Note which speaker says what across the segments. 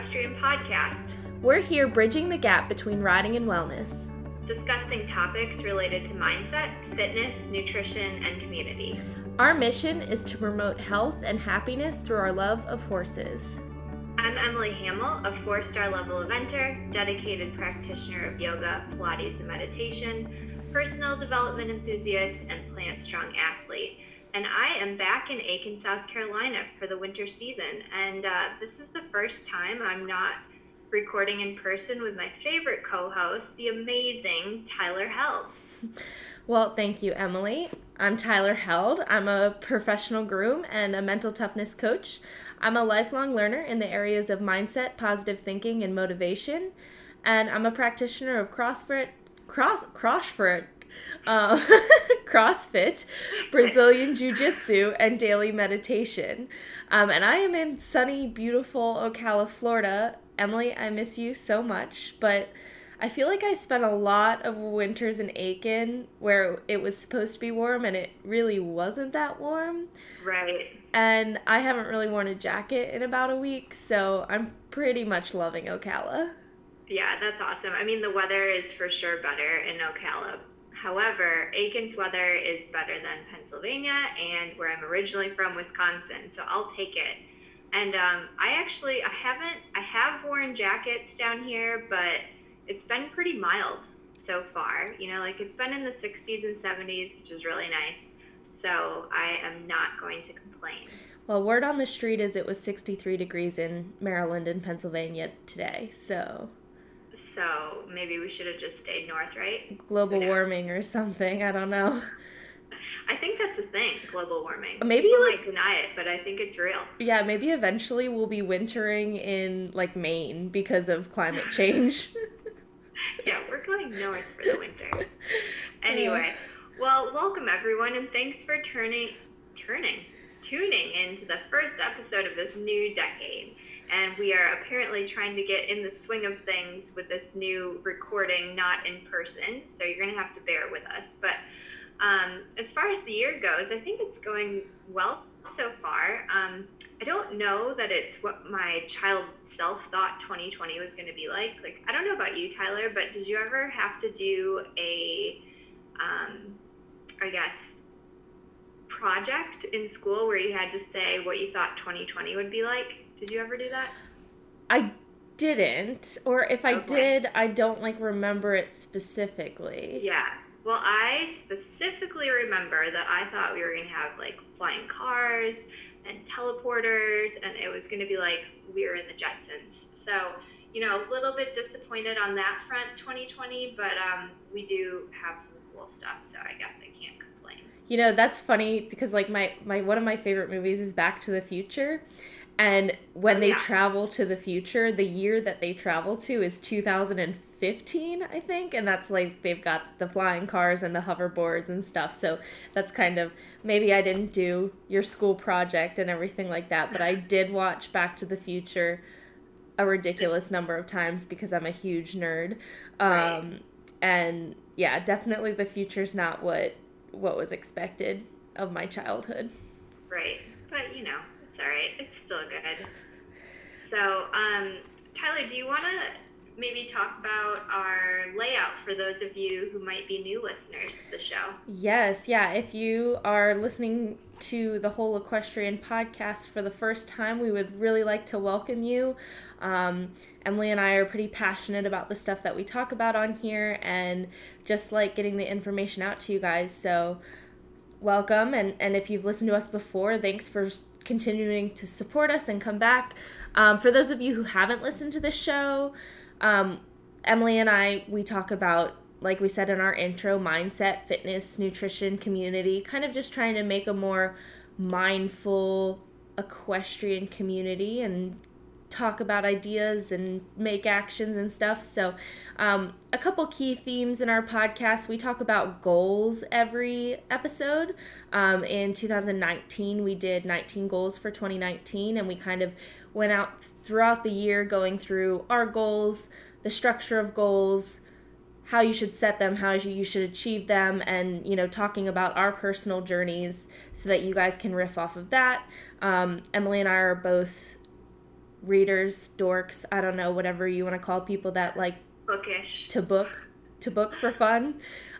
Speaker 1: Equestrian Podcast.
Speaker 2: We're here bridging the gap between riding and wellness,
Speaker 1: discussing topics related to mindset, fitness, nutrition, and community.
Speaker 2: Our mission is to promote health and happiness through our love of horses.
Speaker 1: I'm Emily Hamel, a four star level eventer, dedicated practitioner of yoga, Pilates, and meditation, personal development enthusiast, and plant strong athlete. And I am back in Aiken, South Carolina for the winter season. And uh, this is the first time I'm not recording in person with my favorite co host, the amazing Tyler Held.
Speaker 2: Well, thank you, Emily. I'm Tyler Held. I'm a professional groom and a mental toughness coach. I'm a lifelong learner in the areas of mindset, positive thinking, and motivation. And I'm a practitioner of CrossFit, cross, CrossFit, uh, CrossFit, Brazilian Jiu Jitsu, and daily meditation. Um, and I am in sunny, beautiful Ocala, Florida. Emily, I miss you so much, but I feel like I spent a lot of winters in Aiken where it was supposed to be warm and it really wasn't that warm.
Speaker 1: Right.
Speaker 2: And I haven't really worn a jacket in about a week, so I'm pretty much loving Ocala.
Speaker 1: Yeah, that's awesome. I mean, the weather is for sure better in Ocala. However, Aiken's weather is better than Pennsylvania and where I'm originally from, Wisconsin. So I'll take it. And um, I actually, I haven't, I have worn jackets down here, but it's been pretty mild so far. You know, like it's been in the 60s and 70s, which is really nice. So I am not going to complain.
Speaker 2: Well, word on the street is it was 63 degrees in Maryland and Pennsylvania today. So
Speaker 1: so maybe we should have just stayed north, right?
Speaker 2: Global warming or something. I don't know.
Speaker 1: I think that's a thing, global warming.
Speaker 2: Maybe
Speaker 1: People
Speaker 2: like,
Speaker 1: might deny it, but I think it's real.
Speaker 2: Yeah, maybe eventually we'll be wintering in like Maine because of climate change.
Speaker 1: yeah, we're going north for the winter. Anyway, well, welcome everyone, and thanks for turning, turning, tuning into the first episode of this new decade. And we are apparently trying to get in the swing of things with this new recording, not in person. So you're going to have to bear with us. But um, as far as the year goes, I think it's going well so far. Um, I don't know that it's what my child self thought 2020 was going to be like. Like, I don't know about you, Tyler, but did you ever have to do a, um, I guess, project in school where you had to say what you thought 2020 would be like? Did you ever do that?
Speaker 2: I didn't, or if I okay. did, I don't like remember it specifically.
Speaker 1: Yeah. Well, I specifically remember that I thought we were going to have like flying cars and teleporters, and it was going to be like we were in the Jetsons. So, you know, a little bit disappointed on that front 2020, but um, we do have some cool stuff, so I guess I can't complain.
Speaker 2: You know, that's funny because like my, my one of my favorite movies is Back to the Future. And when they yeah. travel to the future, the year that they travel to is 2015, I think. And that's like they've got the flying cars and the hoverboards and stuff. So that's kind of maybe I didn't do your school project and everything like that, but I did watch Back to the Future a ridiculous number of times because I'm a huge nerd. Um, right. And yeah, definitely the future's not what what was expected of my childhood.
Speaker 1: Right. But you know, all right. It's still good. So, um, Tyler, do you want to maybe talk about our layout for those of you who might be new listeners to the show?
Speaker 2: Yes, yeah. If you are listening to the whole equestrian podcast for the first time, we would really like to welcome you. Um, Emily and I are pretty passionate about the stuff that we talk about on here and just like getting the information out to you guys. So, welcome. And, and if you've listened to us before, thanks for continuing to support us and come back. Um, for those of you who haven't listened to the show, um, Emily and I, we talk about, like we said in our intro, mindset, fitness, nutrition, community, kind of just trying to make a more mindful equestrian community and talk about ideas and make actions and stuff. So, um, a couple key themes in our podcast we talk about goals every episode. Um, in 2019, we did 19 goals for 2019, and we kind of went out throughout the year going through our goals, the structure of goals. How you should set them, how you should achieve them, and you know, talking about our personal journeys so that you guys can riff off of that. Um, Emily and I are both readers, dorks, I don't know, whatever you want to call people that like
Speaker 1: bookish
Speaker 2: to book to book for fun.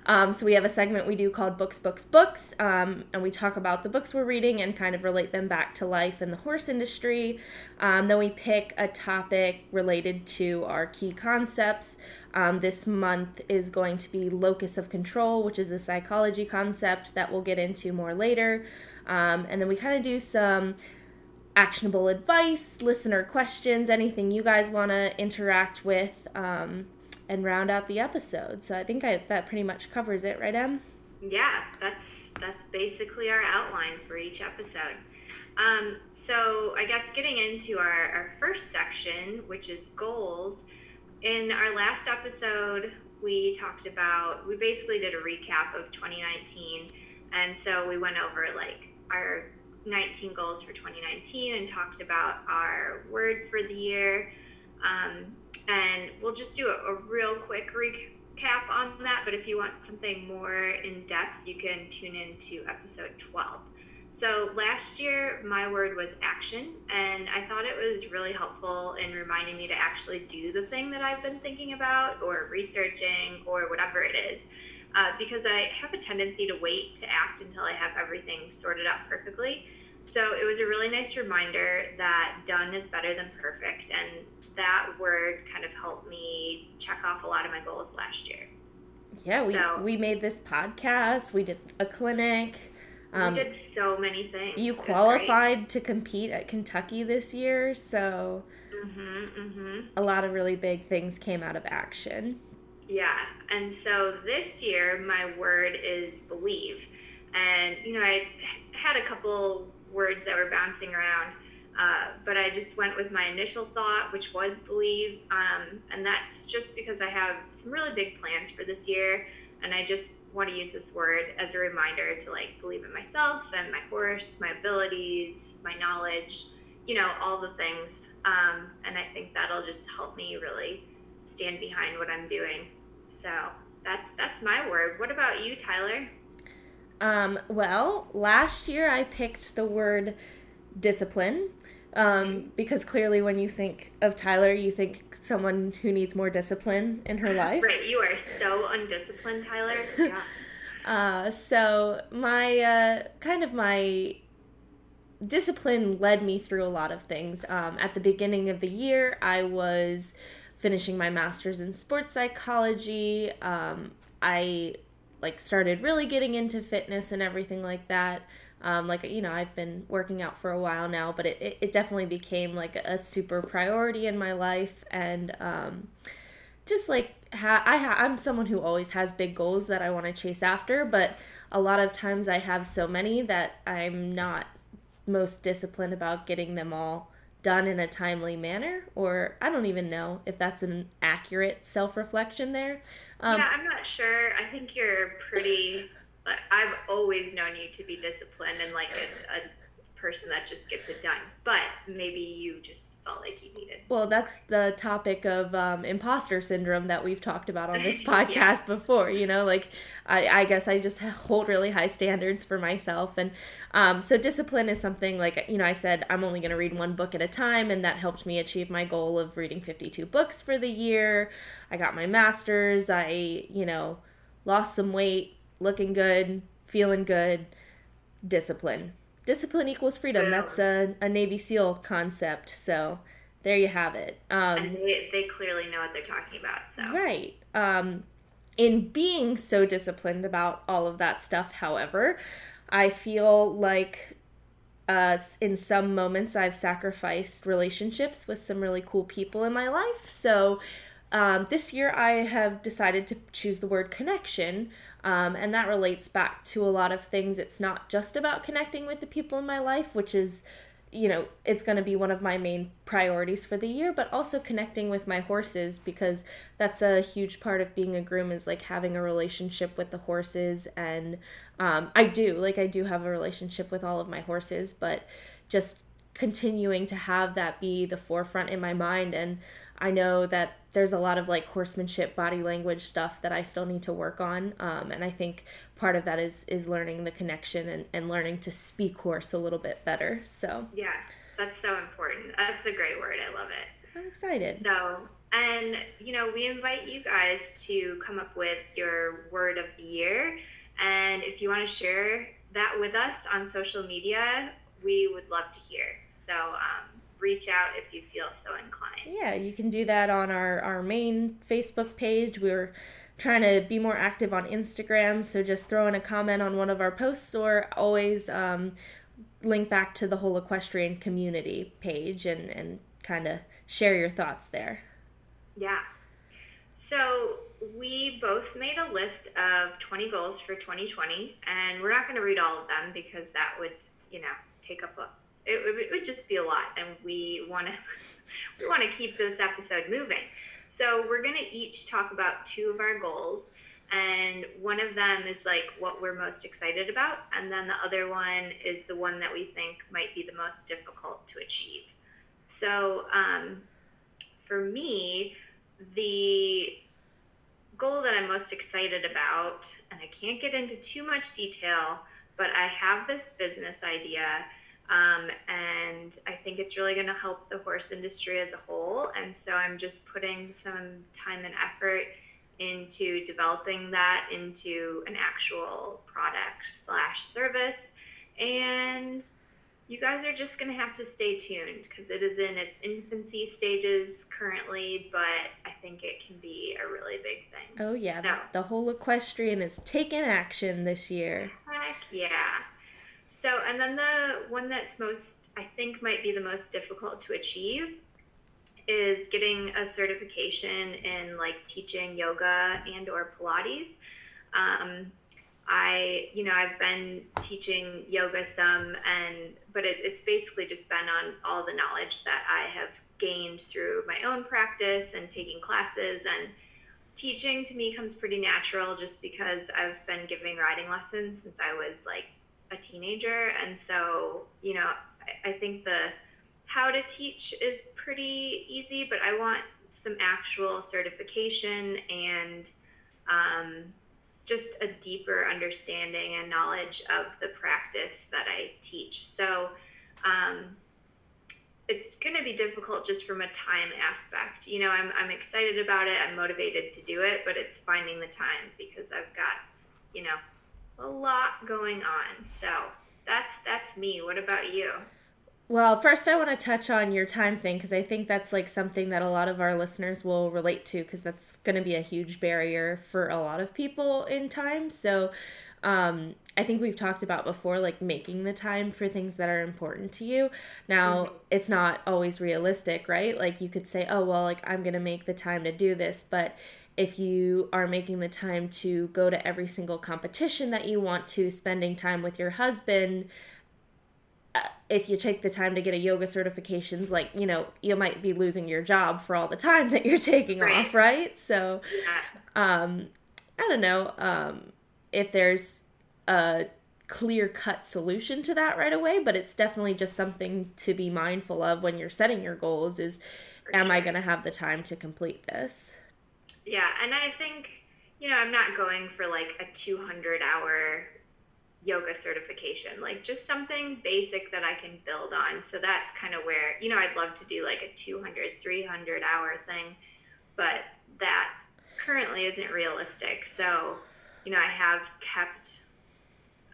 Speaker 2: Um, so we have a segment we do called Books, Books, Books, um, and we talk about the books we're reading and kind of relate them back to life in the horse industry. Um, then we pick a topic related to our key concepts. Um, this month is going to be locus of control, which is a psychology concept that we'll get into more later. Um, and then we kind of do some actionable advice, listener questions, anything you guys want to interact with. Um, and round out the episode. So I think I, that pretty much covers it, right, Em?
Speaker 1: Yeah, that's that's basically our outline for each episode. Um, so I guess getting into our, our first section, which is goals. In our last episode, we talked about we basically did a recap of 2019, and so we went over like our 19 goals for 2019 and talked about our word for the year. Um, and we'll just do a, a, real quick recap on that. But if you want something more in depth, you can tune in to episode 12. So last year, my word was action, and I thought it was really helpful in reminding me to actually do the thing that I've been thinking about or researching or whatever it is. Uh, because I have a tendency to wait to act until I have everything sorted out perfectly. So it was a really nice reminder that done is better than perfect, and that word kind of helped me check off a lot of my goals last year.
Speaker 2: Yeah, we so, we made this podcast. We did a clinic.
Speaker 1: Um, we did so many things.
Speaker 2: You qualified to compete at Kentucky this year, so
Speaker 1: mm-hmm, mm-hmm.
Speaker 2: a lot of really big things came out of action.
Speaker 1: Yeah, and so this year my word is believe, and you know I had a couple words that were bouncing around. Uh, but I just went with my initial thought, which was believe. Um, and that's just because I have some really big plans for this year. And I just want to use this word as a reminder to like believe in myself and my horse, my abilities, my knowledge, you know, all the things. Um, and I think that'll just help me really stand behind what I'm doing. So that's that's my word. What about you, Tyler?
Speaker 2: Um, well, last year I picked the word discipline um, because clearly when you think of Tyler, you think someone who needs more discipline in her life.
Speaker 1: Right, you are so undisciplined, Tyler. Yeah.
Speaker 2: uh, so my uh, kind of my discipline led me through a lot of things. Um, at the beginning of the year, I was finishing my master's in sports psychology. Um, I like started really getting into fitness and everything like that. Um, like you know, I've been working out for a while now, but it, it, it definitely became like a, super priority in my life, and um, just like ha- I ha- I'm someone who always has big goals that I want to chase after, but a lot of times I have so many that I'm not most disciplined about getting them all done in a timely manner, or I don't even know if that's an accurate self reflection there.
Speaker 1: Um, yeah, I'm not sure. I think you're pretty. I've always known you to be disciplined and like a, a person that just gets it done. But maybe you just felt like needed.
Speaker 2: Well, that's the topic of um, imposter syndrome that we've talked about on this podcast yeah. before. You know, like I, I, guess I just hold really high standards for myself, and um, so discipline is something like you know I said I'm only going to read one book at a time, and that helped me achieve my goal of reading 52 books for the year. I got my master's. I you know lost some weight, looking good, feeling good. Discipline discipline equals freedom. That's a, a Navy SEAL concept. So there you have it.
Speaker 1: Um, and they, they clearly know what they're talking about. So
Speaker 2: right. Um, in being so disciplined about all of that stuff, however, I feel like uh, in some moments I've sacrificed relationships with some really cool people in my life. So um, this year I have decided to choose the word connection um, and that relates back to a lot of things. It's not just about connecting with the people in my life, which is, you know, it's going to be one of my main priorities for the year, but also connecting with my horses because that's a huge part of being a groom is like having a relationship with the horses. And um, I do, like, I do have a relationship with all of my horses, but just continuing to have that be the forefront in my mind. And I know that there's a lot of like horsemanship body language stuff that i still need to work on um, and i think part of that is is learning the connection and, and learning to speak horse a little bit better so
Speaker 1: yeah That's so important. That's a great word. I love it.
Speaker 2: I'm excited.
Speaker 1: So, and you know, we invite you guys to come up with your word of the year. And if you want to share that with us on social media, we would love to hear. So, um, reach out if you feel so inclined.
Speaker 2: Yeah, you can do that on our, our main Facebook page. We're trying to be more active on Instagram, so just throw in a comment on one of our posts or always um, link back to the whole equestrian community page and, and kind of share your thoughts there.
Speaker 1: Yeah. So we both made a list of 20 goals for 2020, and we're not going to read all of them because that would, you know, take up a it, it would just be a lot, and we want to we want to keep this episode moving. So we're going to each talk about two of our goals, and one of them is like what we're most excited about, and then the other one is the one that we think might be the most difficult to achieve. So um, for me, the goal that I'm most excited about, and I can't get into too much detail, but I have this business idea um, and I think it's really going to help the horse industry as a whole. And so I'm just putting some time and effort into developing that into an actual product slash service. And you guys are just going to have to stay tuned because it is in its infancy stages currently, but I think it can be a really big thing.
Speaker 2: Oh, yeah. So, the whole equestrian is taking action this year.
Speaker 1: Heck yeah. So, and then the one that's most, I think, might be the most difficult to achieve is getting a certification in like teaching yoga and or Pilates. Um, I, you know, I've been teaching yoga some, and but it, it's basically just been on all the knowledge that I have gained through my own practice and taking classes and teaching to me comes pretty natural just because I've been giving riding lessons since I was like a teenager, and so you know, I, I think the how to teach is pretty easy, but I want some actual certification and um, just a deeper understanding and knowledge of the practice that I teach. So um, it's going to be difficult just from a time aspect. You know, I'm, I'm excited about it, I'm motivated to do it, but it's finding the time because I've got, you know, a lot going on. So that's that's me. What about you?
Speaker 2: Well, first I want to touch on your time thing because I think that's like something that a lot of our listeners will relate to because that's going to be a huge barrier for a lot of people in time. So, um, I think we've talked about before, like making the time for things that are important to you. Now, mm-hmm. it's not always realistic, right? Like, you could say, oh, well, like, I'm going to make the time to do this, but if you are making the time to go to every single competition that you want to, spending time with your husband, uh, if you take the time to get a yoga certifications, like, you know, you might be losing your job for all the time that you're taking right. off, right? So, um, I don't know um, if there's a clear cut solution to that right away, but it's definitely just something to be mindful of when you're setting your goals is, for am sure. I going to have the time to complete this?
Speaker 1: Yeah, and I think, you know, I'm not going for like a 200 hour yoga certification, like just something basic that I can build on. So that's kind of where, you know, I'd love to do like a 200, 300 hour thing, but that currently isn't realistic. So, you know, I have kept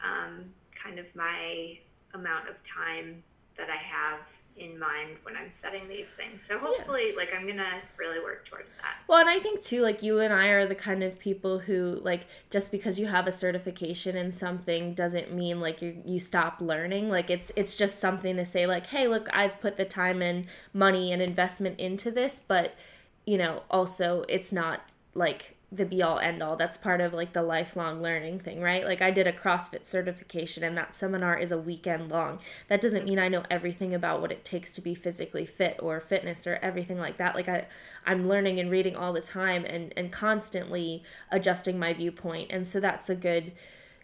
Speaker 1: um, kind of my amount of time that I have in mind when I'm setting these things. So hopefully, yeah. like, I'm gonna really work towards that.
Speaker 2: Well, and I think too, like, you and I are the kind of people who, like, just because you have a certification in something doesn't mean like you you stop learning. Like, it's it's just something to say, like, hey, look, I've put the time and money and investment into this, but you know, also it's not like the be all end all. That's part of like the lifelong learning thing, right? Like I did a CrossFit certification and that seminar is a weekend long. That doesn't mean I know everything about what it takes to be physically fit or fitness or everything like that. Like I I'm learning and reading all the time and and constantly adjusting my viewpoint. And so that's a good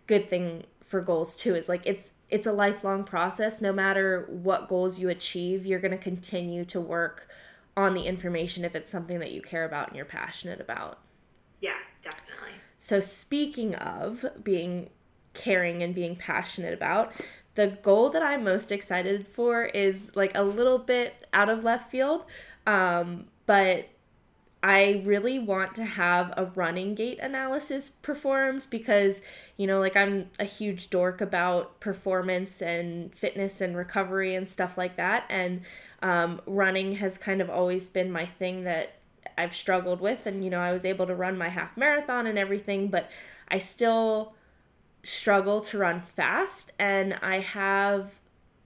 Speaker 2: good thing for goals too is like it's it's a lifelong process no matter what goals you achieve, you're going to continue to work on the information if it's something that you care about and you're passionate about.
Speaker 1: Yeah, definitely.
Speaker 2: So, speaking of being caring and being passionate about, the goal that I'm most excited for is like a little bit out of left field, um, but I really want to have a running gait analysis performed because, you know, like I'm a huge dork about performance and fitness and recovery and stuff like that. And um, running has kind of always been my thing that I've struggled with. And, you know, I was able to run my half marathon and everything, but I still struggle to run fast. And I have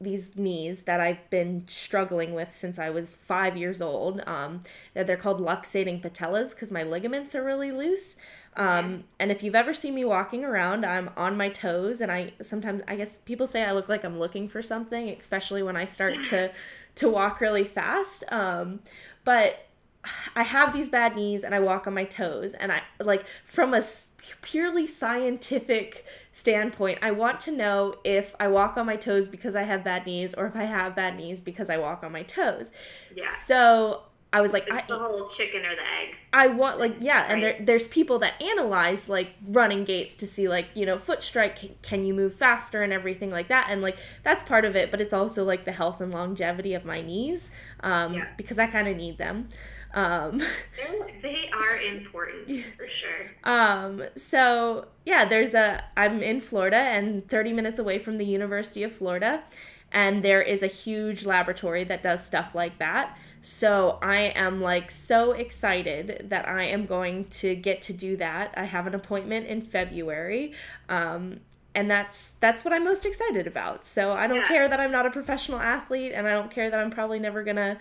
Speaker 2: these knees that I've been struggling with since I was five years old. Um, they're called luxating patellas because my ligaments are really loose. Um, and if you've ever seen me walking around, I'm on my toes, and I sometimes I guess people say I look like I'm looking for something, especially when I start to to walk really fast. Um, but I have these bad knees, and I walk on my toes, and I like from a purely scientific standpoint, I want to know if I walk on my toes because I have bad knees or if I have bad knees because I walk on my toes.
Speaker 1: Yeah.
Speaker 2: So I was like,
Speaker 1: I, the whole chicken or the egg.
Speaker 2: I want like yeah, right. and there there's people that analyze like running gaits to see like you know foot strike can, can, you move faster and everything like that, and like that's part of it, but it's also like the health and longevity of my knees, um, yeah. because I kind of need them. Um,
Speaker 1: they are important for sure.
Speaker 2: Um, so yeah, there's a. I'm in Florida and 30 minutes away from the University of Florida, and there is a huge laboratory that does stuff like that. So I am like so excited that I am going to get to do that. I have an appointment in February. Um, and that's that's what I'm most excited about. So I don't yeah. care that I'm not a professional athlete and I don't care that I'm probably never going to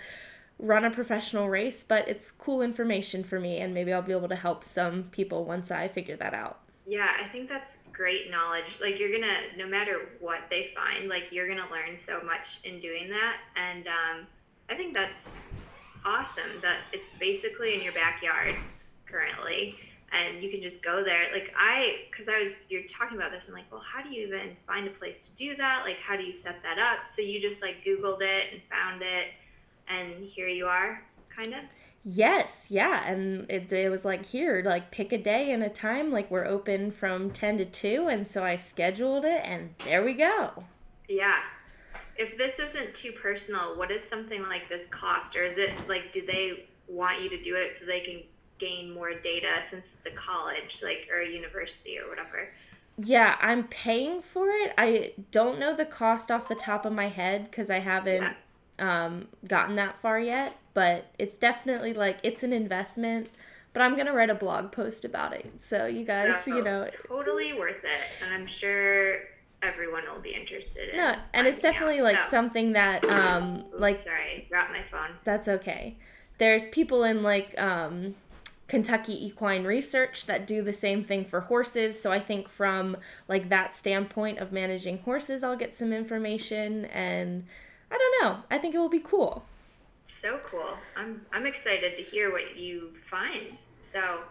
Speaker 2: run a professional race, but it's cool information for me, and maybe I'll be able to help some people once I figure that out.
Speaker 1: Yeah, I think that's great knowledge. Like, you're gonna, no matter what they find, like, you're gonna learn so much in doing that. And um, I think that's awesome that it's basically in your backyard currently. And you can just go there. Like, I, because I was, you're talking about this, I'm like, well, how do you even find a place to do that? Like, how do you set that up? So you just, like, Googled it and found it and here you are, kind of.
Speaker 2: Yes, yeah, and it, it was like here, like pick a day and a time. Like we're open from ten to two, and so I scheduled it, and there we go.
Speaker 1: Yeah. If this isn't too personal, what does something like this cost, or is it like do they want you to do it so they can gain more data since it's a college, like or a university or whatever?
Speaker 2: Yeah, I'm paying for it. I don't know the cost off the top of my head because I haven't yeah um, gotten that far yet, but it's definitely like it's an investment. But I'm gonna write a blog post about it, so you guys, so, you know,
Speaker 1: totally worth it, and I'm sure everyone will be interested in. No,
Speaker 2: and it's definitely out. like so. something that, um, like
Speaker 1: sorry, dropped my phone.
Speaker 2: That's okay. There's people in like um, Kentucky Equine Research that do the same thing for horses. So I think from like that standpoint of managing horses, I'll get some information and I don't know. I think it will be cool.
Speaker 1: So cool. I'm I'm excited to hear what you find. So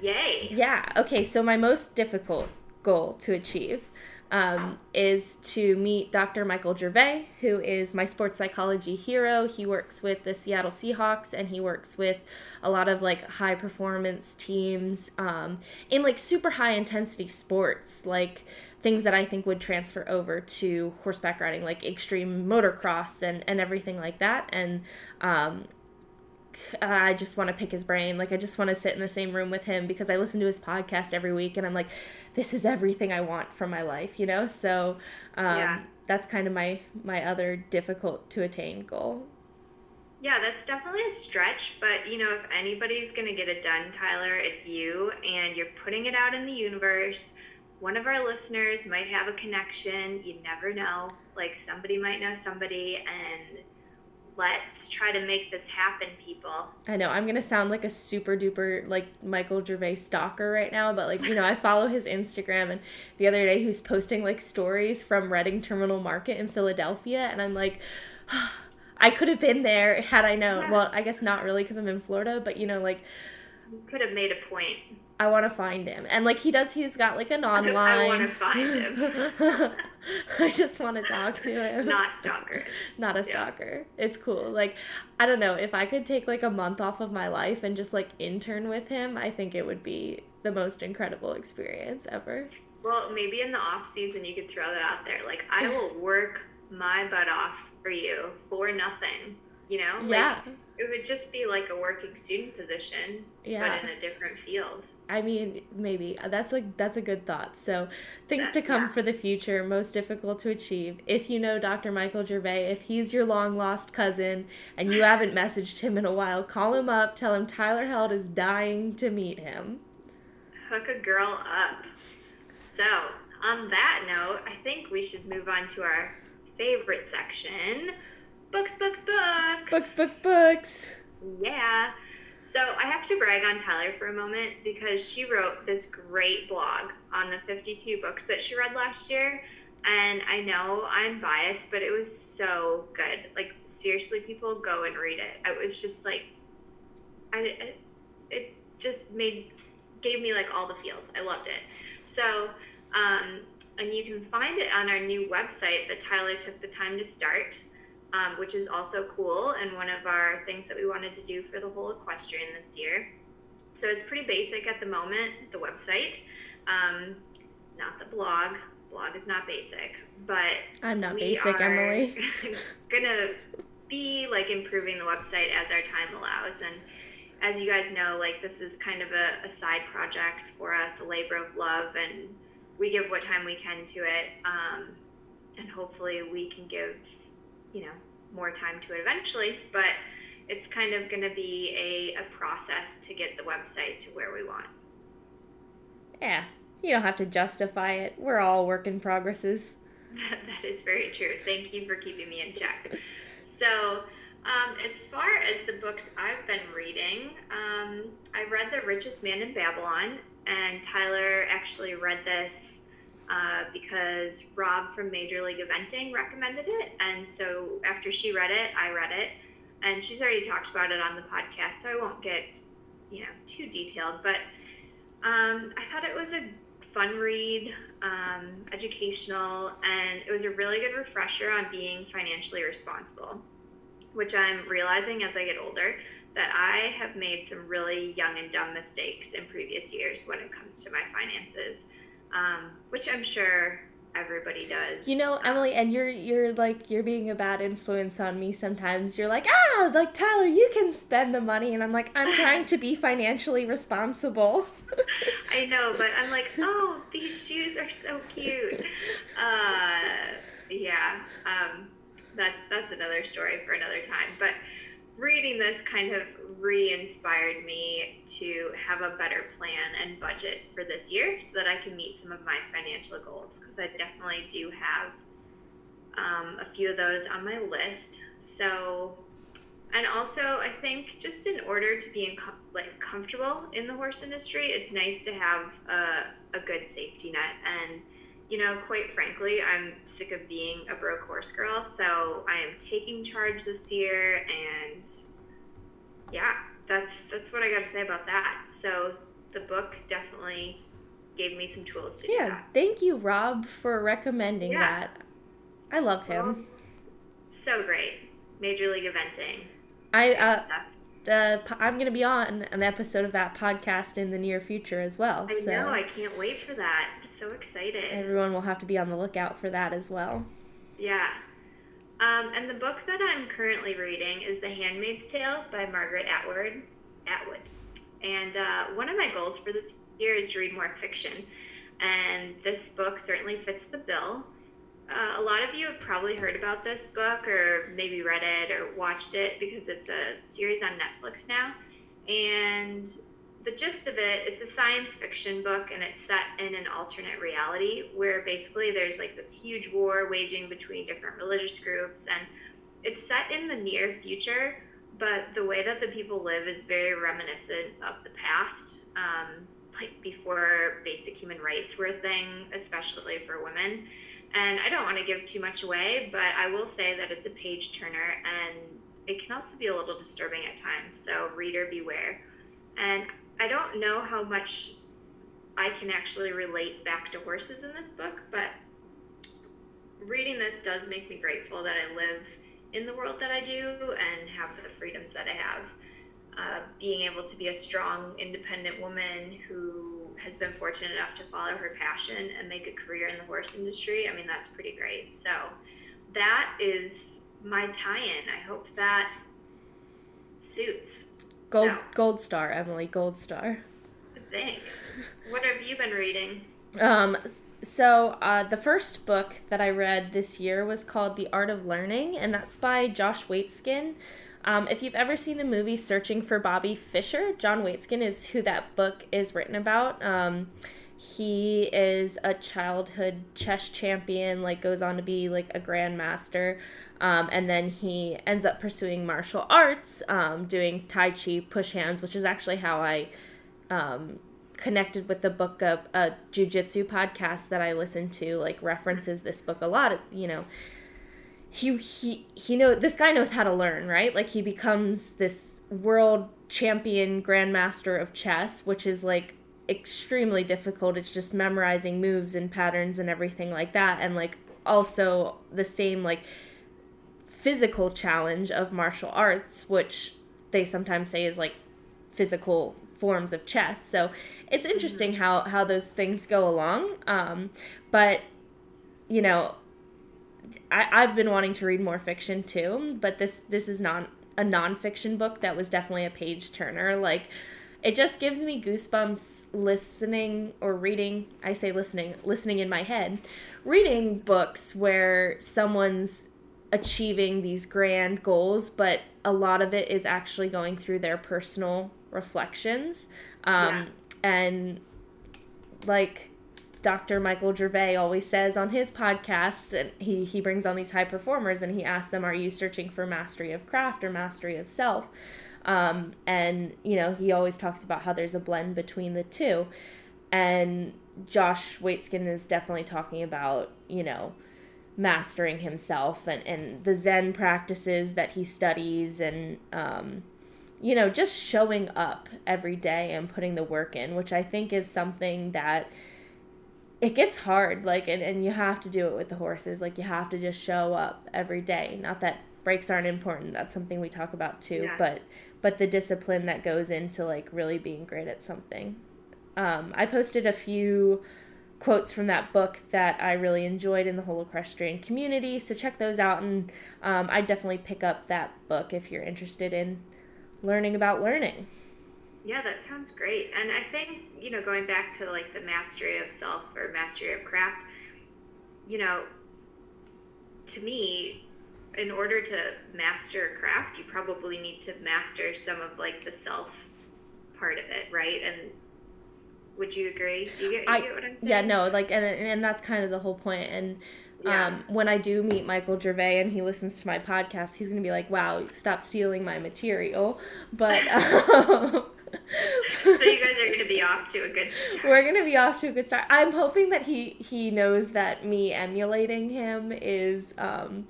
Speaker 1: yay.
Speaker 2: Yeah. Okay, so my most difficult goal to achieve um, is to meet Dr. Michael Gervais, who is my sports psychology hero. He works with the Seattle Seahawks and he works with a lot of like high performance teams um, in like super high intensity sports, like things that I think would transfer over to horseback riding, like extreme motocross and, and everything like that. And um, I just want to pick his brain. Like, I just want to sit in the same room with him because I listen to his podcast every week and I'm like, this is everything I want from my life, you know? So, um, yeah. that's kind of my, my other difficult to attain goal.
Speaker 1: Yeah, that's definitely a stretch, but you know, if anybody's going to get it done, Tyler, it's you, and you're putting it out in the universe one of our listeners might have a connection. You never know. Like somebody might know somebody, and let's try to make this happen, people.
Speaker 2: I know I'm gonna sound like a super duper like Michael Gervais stalker right now, but like you know I follow his Instagram, and the other day he's posting like stories from Reading Terminal Market in Philadelphia, and I'm like. I could have been there had I known. Yeah. Well, I guess not really because I'm in Florida, but you know, like.
Speaker 1: You could have made a point.
Speaker 2: I want to find him. And like he does, he's got like an online. I
Speaker 1: want to find him.
Speaker 2: I just want to talk to him.
Speaker 1: Not stalker.
Speaker 2: Not a stalker. Yeah. It's cool. Like I don't know if I could take like a month off of my life and just like intern with him. I think it would be the most incredible experience ever.
Speaker 1: Well, maybe in the off season you could throw that out there. Like, I will work my butt off for you for nothing. You know?
Speaker 2: Yeah.
Speaker 1: Like, it would just be like a working student position,
Speaker 2: Yeah.
Speaker 1: but in a different field.
Speaker 2: I mean, maybe uh, that's a that's a good thought. So, things to come
Speaker 1: Yeah.
Speaker 2: for the future, most difficult to achieve. If you know Dr. Michael Gervais, if he's your long lost cousin and you haven't messaged him in a while, call him up. Tell him Tyler Held is dying to meet him.
Speaker 1: Hook a girl up. So, on that note, I think we should move on to our favorite section books, books, books.
Speaker 2: Books, books, books.
Speaker 1: Yeah. So I have to brag on Tyler for a moment because she wrote this great blog on the 52 books that she read last year. And I know I'm biased, but it was so good. Like, seriously, people go and read it. It was just like, I, it, it just made, gave me like all the feels. I loved it. So, um, and you can find it on our new website that Tyler took the time to start um, which is also cool and one of our things that we wanted to do for the whole equestrian this year. So it's pretty basic at the moment, the website, um, not the blog. Blog is not basic, but
Speaker 2: I'm not basic, Emily.
Speaker 1: gonna be like improving the website as our time allows and as you guys know like this is kind of a, a side project for us a labor of love and we give what time we can to it um, and hopefully we can give you know more time to it eventually but it's kind of going to be a, a process to get the website to where we want
Speaker 2: Yeah, you don't have to justify it. We're all work in progresses.
Speaker 1: that is very true. Thank you for keeping me in check. So, um, as far as the books I've been reading, um, I read The Richest Man in Babylon, and Tyler actually read this uh, because Rob from Major League Eventing recommended it. And so, after she read it, I read it. And she's already talked about it on the podcast, so I won't get, you know, too detailed. But um, I thought it was a fun read, um, educational, and it was a really good refresher on being financially responsible, which I'm realizing as I get older that I have made some really young and dumb mistakes in previous years when it comes to my finances, um, which I'm sure everybody does.
Speaker 2: You know,
Speaker 1: Um,
Speaker 2: Emily, and you're you're like you're being a bad influence on me sometimes. You're like, ah, like Tyler, you can spend the money, and I'm like, I'm trying to be financially responsible.
Speaker 1: I know, but I'm like, oh, these shoes are so cute. Uh, yeah, um, that's that's another story for another time. But reading this kind of re-inspired me to have a better plan and budget for this year, so that I can meet some of my financial goals. Because I definitely do have um, a few of those on my list. So and also, I think just in order to be in com- like comfortable in the horse industry, it's nice to have a, a good safety net. And you know, quite frankly, I'm sick of being a broke horse girl. So I am taking charge this year, and yeah, that's that's what I got to say about that. So the book definitely gave me some tools to do
Speaker 2: yeah, thank you, Rob, for recommending
Speaker 1: Yeah.
Speaker 2: that. I love him.
Speaker 1: Well, So great, Major League Eventing.
Speaker 2: I uh. The I'm gonna be on an episode of that podcast in the near future as well.
Speaker 1: I
Speaker 2: so
Speaker 1: know. I can't wait for that. I'm So excited.
Speaker 2: everyone will have to be on the lookout for that as well.
Speaker 1: Yeah. Um, and the book that I'm currently reading is The Handmaid's Tale by Margaret Atwood. Atwood. And uh, one of my goals for this year is to read more fiction. And this book certainly fits the bill. Uh, a lot of you have probably heard about this book or maybe read it or watched it because it's a series on Netflix now. And the gist of it, it's a science fiction book and it's set in an alternate reality where basically there's like this huge war waging between different religious groups and it's set in the near future, but the way that the people live is very reminiscent of the past, um, like before basic human rights were a thing, especially for women. And I don't want to give too much away, but I will say that it's a page turner and it can also be a little disturbing at times. So, reader beware. And I don't know how much I can actually relate back to horses in this book, but reading this does make me grateful that I live in the world that I do and have the freedoms that I have. Uh, being able to be a strong, independent woman who has been fortunate enough to follow her passion and make a career in the horse industry. I mean, that's pretty great. So that is my tie-in. I hope that suits.
Speaker 2: Gold
Speaker 1: So,
Speaker 2: gold star, Emily, gold star.
Speaker 1: thanks. What have you been reading?
Speaker 2: Um, so uh, the first book that I read this year was called The Art of Learning, and that's by Josh Waitzkin. Um, if you've ever seen the movie Searching for Bobby Fischer, John Waitzkin is who that book is written about. Um, he is a childhood chess champion, like goes on to be like a grandmaster, um, and then he ends up pursuing martial arts, um, doing Tai Chi, push hands, which is actually how I um, connected with the book of a jujitsu podcast that I listen to, like references this book a lot. You know, he he he know this guy knows how to learn, right? Like he becomes this world champion grandmaster of chess, which is like extremely difficult. It's just memorizing moves and patterns and everything like that, and like also the same like physical challenge of martial arts, which they sometimes say is like physical forms of chess. So it's interesting how how those things go along. Um, but you know, I, I've been wanting to read more fiction too, but this this is not a nonfiction book that was definitely a page turner. Like it just gives me goosebumps listening or reading. I say listening, listening in my head, reading books where someone's achieving these grand goals, but a lot of it is actually going through their personal reflections. Um, And like Dr. Michael Gervais always says on his podcasts, and he, he brings on these high performers and he asks them, Are you searching for mastery of craft or mastery of self? Um, and, you know, he always talks about how there's a blend between the two. And Josh Waitzkin is definitely talking about, you know, mastering himself and, and the Zen practices that he studies and, um, you know, just showing up every day and putting the work in, which I think is something that it gets hard. Like, and, and you have to do it with the horses. Like, you have to just show up every day. Not that breaks aren't important. That's something we talk about too.
Speaker 1: Yeah.
Speaker 2: But, but the discipline that goes into like really being great at something. Um, I posted a few quotes from that book that I really enjoyed in the whole equestrian community. So check those out, and um, I definitely pick up that book if you're interested in learning about learning.
Speaker 1: Yeah, that sounds great. And I think, you know, going back to like the mastery of self or mastery of craft, you know, to me, in order to master a craft, you probably need to master some of like the self part of it, right? And would you agree? Do you get, you
Speaker 2: I-
Speaker 1: get what I'm saying?
Speaker 2: Yeah, no, like, and and that's kind of the whole point. And
Speaker 1: Yeah.
Speaker 2: um, when I do meet Michael Gervais and he listens to my podcast, he's gonna be like, "Wow, stop stealing my material." But um,
Speaker 1: so you guys are going to be off to a good start.
Speaker 2: we're gonna be off to a good start. I'm hoping that he he knows that me emulating him is um,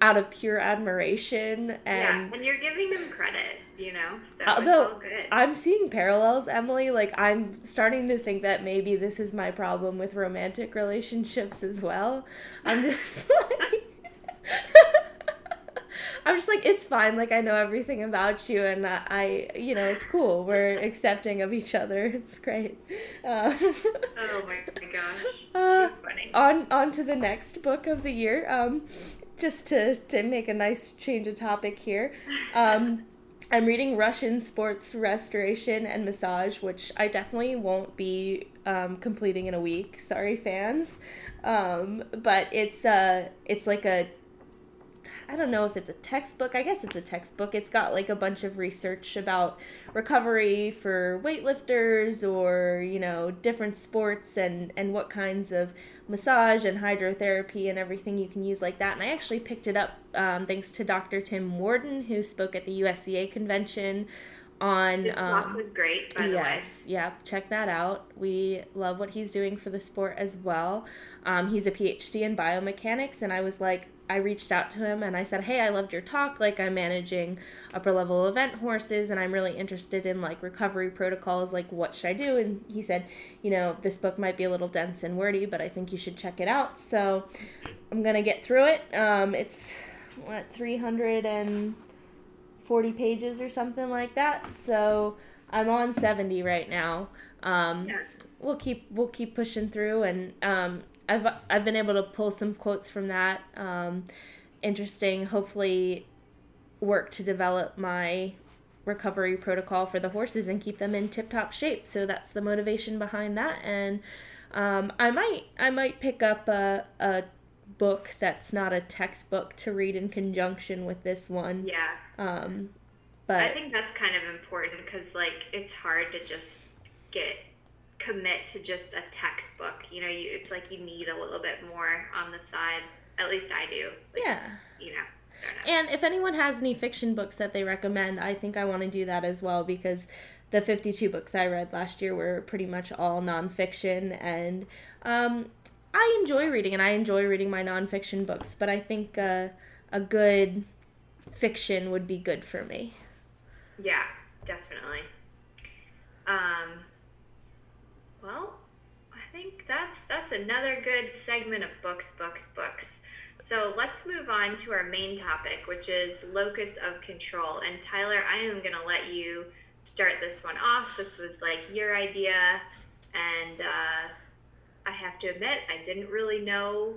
Speaker 2: out of pure admiration
Speaker 1: yeah,
Speaker 2: and.
Speaker 1: and you're giving them credit, you know, so
Speaker 2: Although,
Speaker 1: it's all good.
Speaker 2: I'm seeing parallels, Emily. Like, I'm starting to think that maybe this is my problem with romantic relationships as well. I'm just like. I'm just like, it's fine. Like, I know everything about you, and I, I you know, it's cool. We're accepting of each other. It's great. Um,
Speaker 1: oh my gosh.
Speaker 2: Uh,
Speaker 1: funny.
Speaker 2: on on to the next book of the year. Um, just to to make a nice change of topic here. Um, I'm reading Russian Sports Restoration and Massage, which I definitely won't be um, completing in a week. Sorry, fans. Um, but it's uh, it's like a I don't know if it's a textbook. I guess it's a textbook. It's got like a bunch of research about recovery for weightlifters or, you know, different sports and and what kinds of massage and hydrotherapy and everything you can use like that. And I actually picked it up um, thanks to Dr. Tim Worden, who spoke at the USEA convention on
Speaker 1: His talk
Speaker 2: um,
Speaker 1: was great, by the way.
Speaker 2: yes, yeah, check that out. We love what he's doing for the sport as well. Um, he's a PhD in biomechanics, and I was like, I reached out to him and I said, Hey, I loved your talk. Like, I'm managing upper level event horses, and I'm really interested in like recovery protocols. Like, what should I do? And he said, You know, this book might be a little dense and wordy, but I think you should check it out. So I'm gonna get through it. Um, it's what 340 pages or something like that. So I'm on 70 right now. Um, we'll keep we'll keep pushing through, and um, I've I've been able to pull some quotes from that. Um, interesting. Hopefully, work to develop my recovery protocol for the horses and keep them in tip top shape. So that's the motivation behind that. And um, I might I might pick up a, a book that's not a textbook to read in conjunction with this one.
Speaker 1: Yeah.
Speaker 2: Um, but
Speaker 1: I think that's kind of important because like it's hard to just get commit to just a textbook. You know, you it's like you need a little bit more on the side. At least I do. Like,
Speaker 2: yeah.
Speaker 1: You know.
Speaker 2: And if anyone has any fiction books that they recommend, I think I want to do that as well because the 52 books I read last year were pretty much all nonfiction. And um, I enjoy reading, and I enjoy reading my nonfiction books, but I think uh, a good fiction would be good for me.
Speaker 1: Yeah, definitely. Um, well, I think that's another good segment of books, books, books. So let's move on to our main topic, which is locus of control. And Tyler, I am going to let you start this one off. This was like your idea, and uh, I have to admit, I didn't really know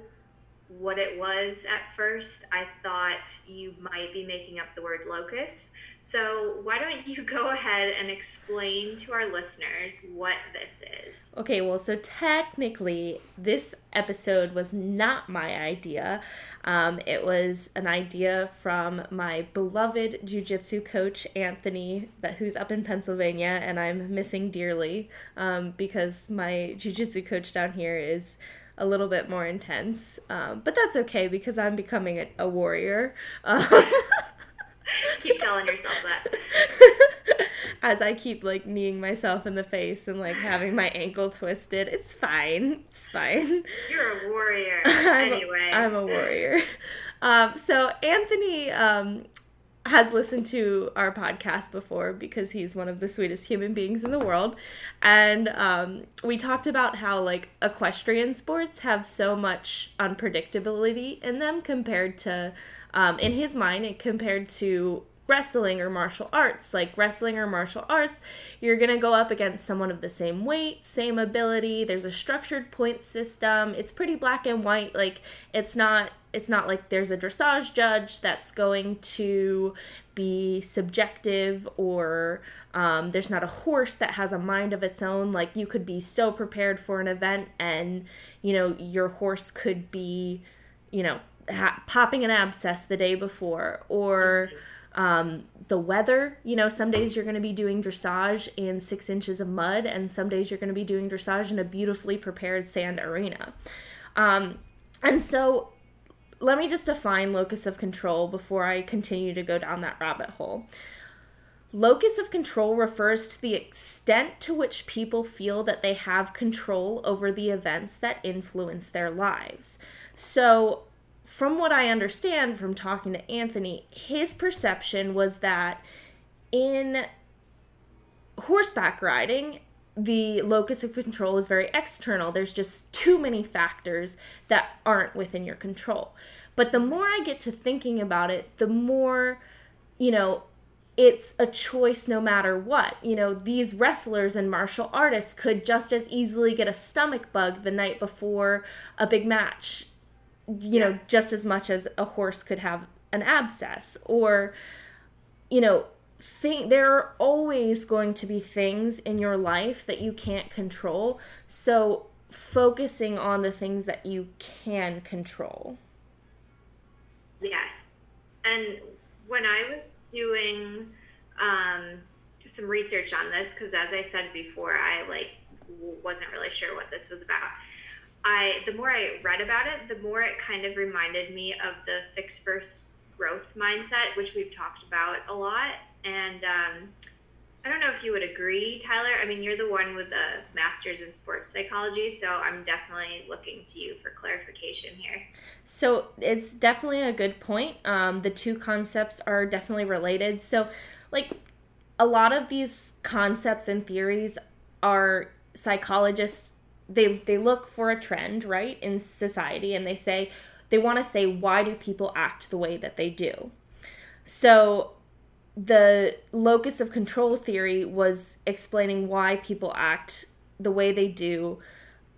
Speaker 1: what it was at first. I thought you might be making up the word locus. So, why don't you go ahead and explain to our listeners what this is?
Speaker 2: Okay, well, so technically, this episode was not my idea. Um, it was an idea from my beloved jujitsu coach, Anthony, that who's up in Pennsylvania, and I'm missing dearly um, because my jujitsu coach down here is a little bit more intense. Um, but that's okay because I'm becoming a, a warrior.
Speaker 1: Keep telling yourself that.
Speaker 2: As I keep like kneeing myself in the face and like having my ankle twisted, it's fine. It's fine.
Speaker 1: You're a warrior. I'm anyway,
Speaker 2: I'm a warrior. Um, so Anthony um, has listened to our podcast before because he's one of the sweetest human beings in the world. And um, we talked about how, like, equestrian sports have so much unpredictability in them compared to, um, in his mind, it compared to wrestling or martial arts. Like wrestling or martial arts, you're going to go up against someone of the same weight, same ability. There's a structured point system. It's pretty black and white. Like it's not it's not like there's a dressage judge that's going to be subjective or um, there's not a horse that has a mind of its own like you could be so prepared for an event and you know your horse could be you know ha- popping an abscess the day before or um, the weather you know some days you're going to be doing dressage in six inches of mud and some days you're going to be doing dressage in a beautifully prepared sand arena um, and so let me just define locus of control before I continue to go down that rabbit hole. Locus of control refers to the extent to which people feel that they have control over the events that influence their lives. So, from what I understand from talking to Anthony, his perception was that in horseback riding, the locus of control is very external. There's just too many factors that aren't within your control. But the more I get to thinking about it, the more, you know, it's a choice no matter what. You know, these wrestlers and martial artists could just as easily get a stomach bug the night before a big match, you know, just as much as a horse could have an abscess. Or, you know, think there are always going to be things in your life that you can't control. So focusing on the things that you can control.
Speaker 1: Yes. And when I was doing um, some research on this, because as I said before, I like wasn't really sure what this was about. I the more I read about it, the more it kind of reminded me of the fixed versus growth mindset, which we've talked about a lot. And um, I don't know if you would agree, Tyler. I mean, you're the one with the master's in sports psychology, so I'm definitely looking to you for clarification here.
Speaker 2: So it's definitely a good point. Um, the two concepts are definitely related. So, like, a lot of these concepts and theories are psychologists they they look for a trend right in society and they say they want to say why do people act the way that they do so the locus of control theory was explaining why people act the way they do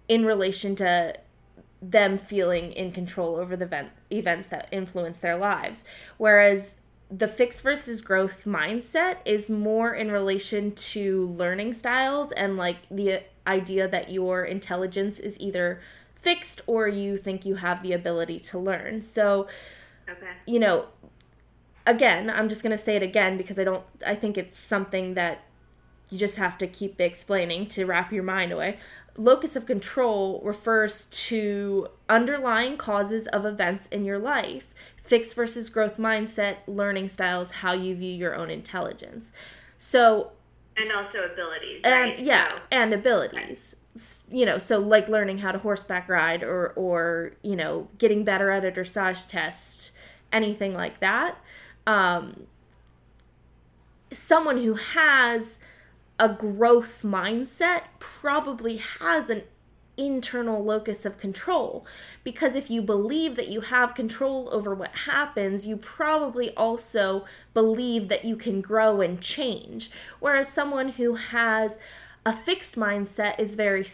Speaker 2: in relation to them feeling in control over the event, events that influence their lives. Whereas the fix versus growth mindset is more in relation to learning styles and like the idea that your intelligence is either fixed or you think you have the ability to learn. So, okay. you know, again, I'm just going to say it again because I don't I think it's something that you just have to keep explaining to wrap your mind away. Locus of control refers to underlying causes of events in your life. Fixed versus growth mindset, learning styles, how you view your own intelligence. So,
Speaker 1: and also abilities, right?
Speaker 2: And, yeah, so, and abilities. You know, so like learning how to horseback ride or, or, you know, getting better at a dressage test, anything like that. Um, someone who has a growth mindset probably has an internal locus of control. Because if you believe that you have control over what happens you probably also believe that you can grow and change. Whereas someone who has a fixed mindset is very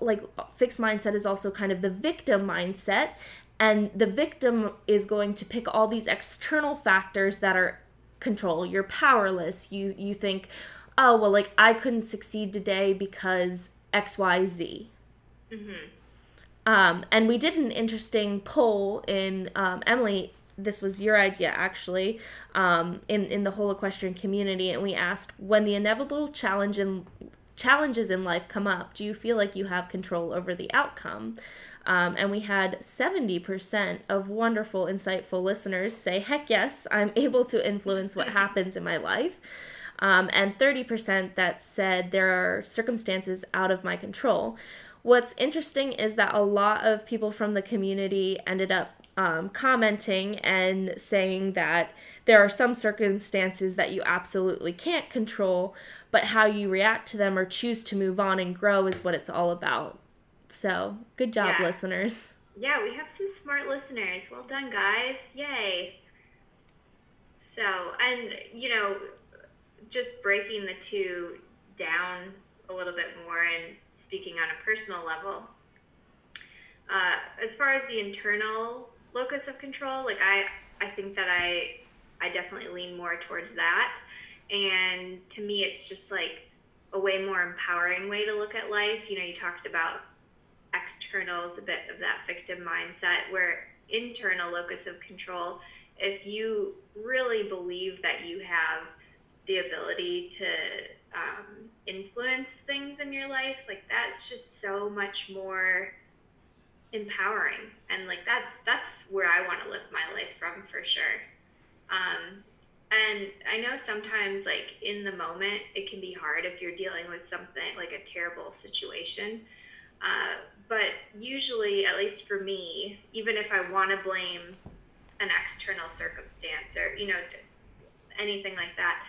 Speaker 2: like fixed mindset is also kind of the victim mindset. And the victim is going to pick all these external factors that are control. You're powerless. You you think oh well like i couldn't succeed today because xyz mm-hmm. um, and we did an interesting poll in um, emily this was your idea actually um, in, in the whole equestrian community and we asked when the inevitable challenge in, challenges in life come up do you feel like you have control over the outcome um, and we had 70% of wonderful, insightful listeners say, heck yes, I'm able to influence what happens in my life um, and 30% that said there are circumstances out of my control. What's interesting is that a lot of people from the community ended up um, commenting and saying that there are some circumstances that you absolutely can't control, but how you react to them or choose to move on and grow is what it's all about. So, good job, yeah. listeners.
Speaker 1: Yeah, we have some smart listeners. Well done, guys. Yay. So, and, you know, just breaking the two down a little bit more and speaking on a personal level. Uh, as far as the internal locus of control, like I, I think that I, I definitely lean more towards that. And to me, it's just like a way more empowering way to look at life. You know, you talked about externals, a bit of that victim mindset, where internal locus of control, if you really believe that you have the ability to um, influence things in your life, like that's just so much more empowering. And like that's that's where I want to live my life from for sure. Um, and I know sometimes like in the moment it can be hard if you're dealing with something like a terrible situation. Uh, but usually, at least for me, even if I want to blame an external circumstance or you know anything like that,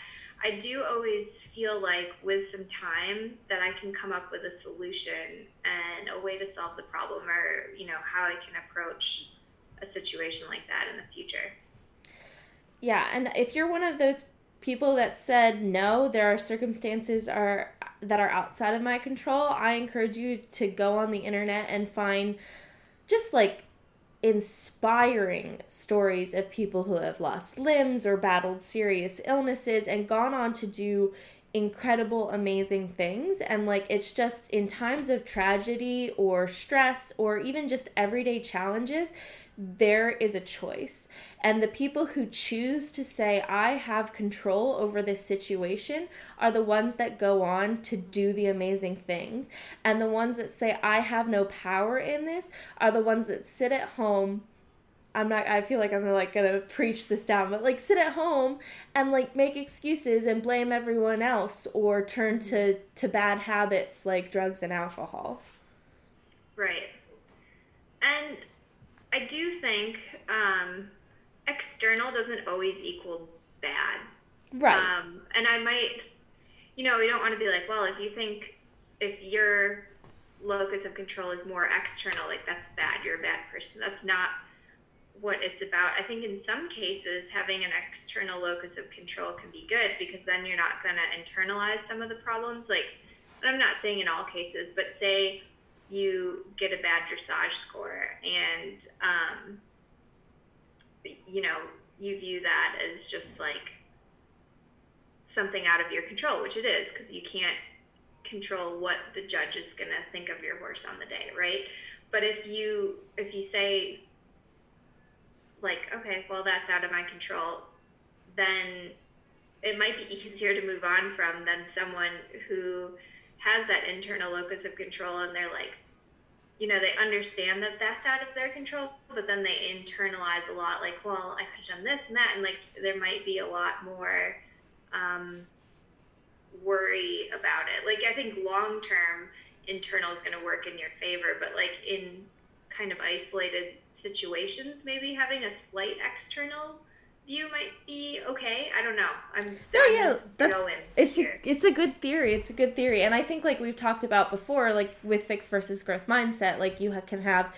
Speaker 1: I do always feel like with some time that I can come up with a solution and a way to solve the problem or, you know, how I can approach a situation like that in the future.
Speaker 2: Yeah, and if you're one of those people that said no, there are circumstances are that are outside of my control, I encourage you to go on the internet and find just like inspiring stories of people who have lost limbs or battled serious illnesses and gone on to do incredible, amazing things. And like, it's just in times of tragedy or stress or even just everyday challenges, there is a choice. And the people who choose to say, I have control over this situation, are the ones that go on to do the amazing things. And the ones that say, I have no power in this, are the ones that sit at home I'm not I feel like I'm like gonna preach this down, but like sit at home and like make excuses and blame everyone else or turn to to bad habits like drugs and alcohol.
Speaker 1: Right. And I do think um, external doesn't always equal bad.
Speaker 2: Right.
Speaker 1: Um, and I might, you know, we don't want to be like, well, if you think if your locus of control is more external, like that's bad, you're a bad person. That's not what it's about. I think in some cases, having an external locus of control can be good because then you're not going to internalize some of the problems. Like, and I'm not saying in all cases, but say you get a bad dressage score and um, you know you view that as just like something out of your control, which it is because you can't control what the judge is going to think of your horse on the day, right? But if you if you say like, okay, well that's out of my control, then it might be easier to move on from than someone who has that internal locus of control and they're like you know they understand that that's out of their control but then they internalize a lot like well i could have done this and that and like there might be a lot more um, worry about it. Like i think long term internal is going to work in your favor but like in kind of isolated situations maybe having a slight external view might be okay. I don't know. I'm no, yeah, that's
Speaker 2: it's a, it's a good theory. It's a good theory, and I think like we've talked about before, like with fixed versus growth mindset, like you can have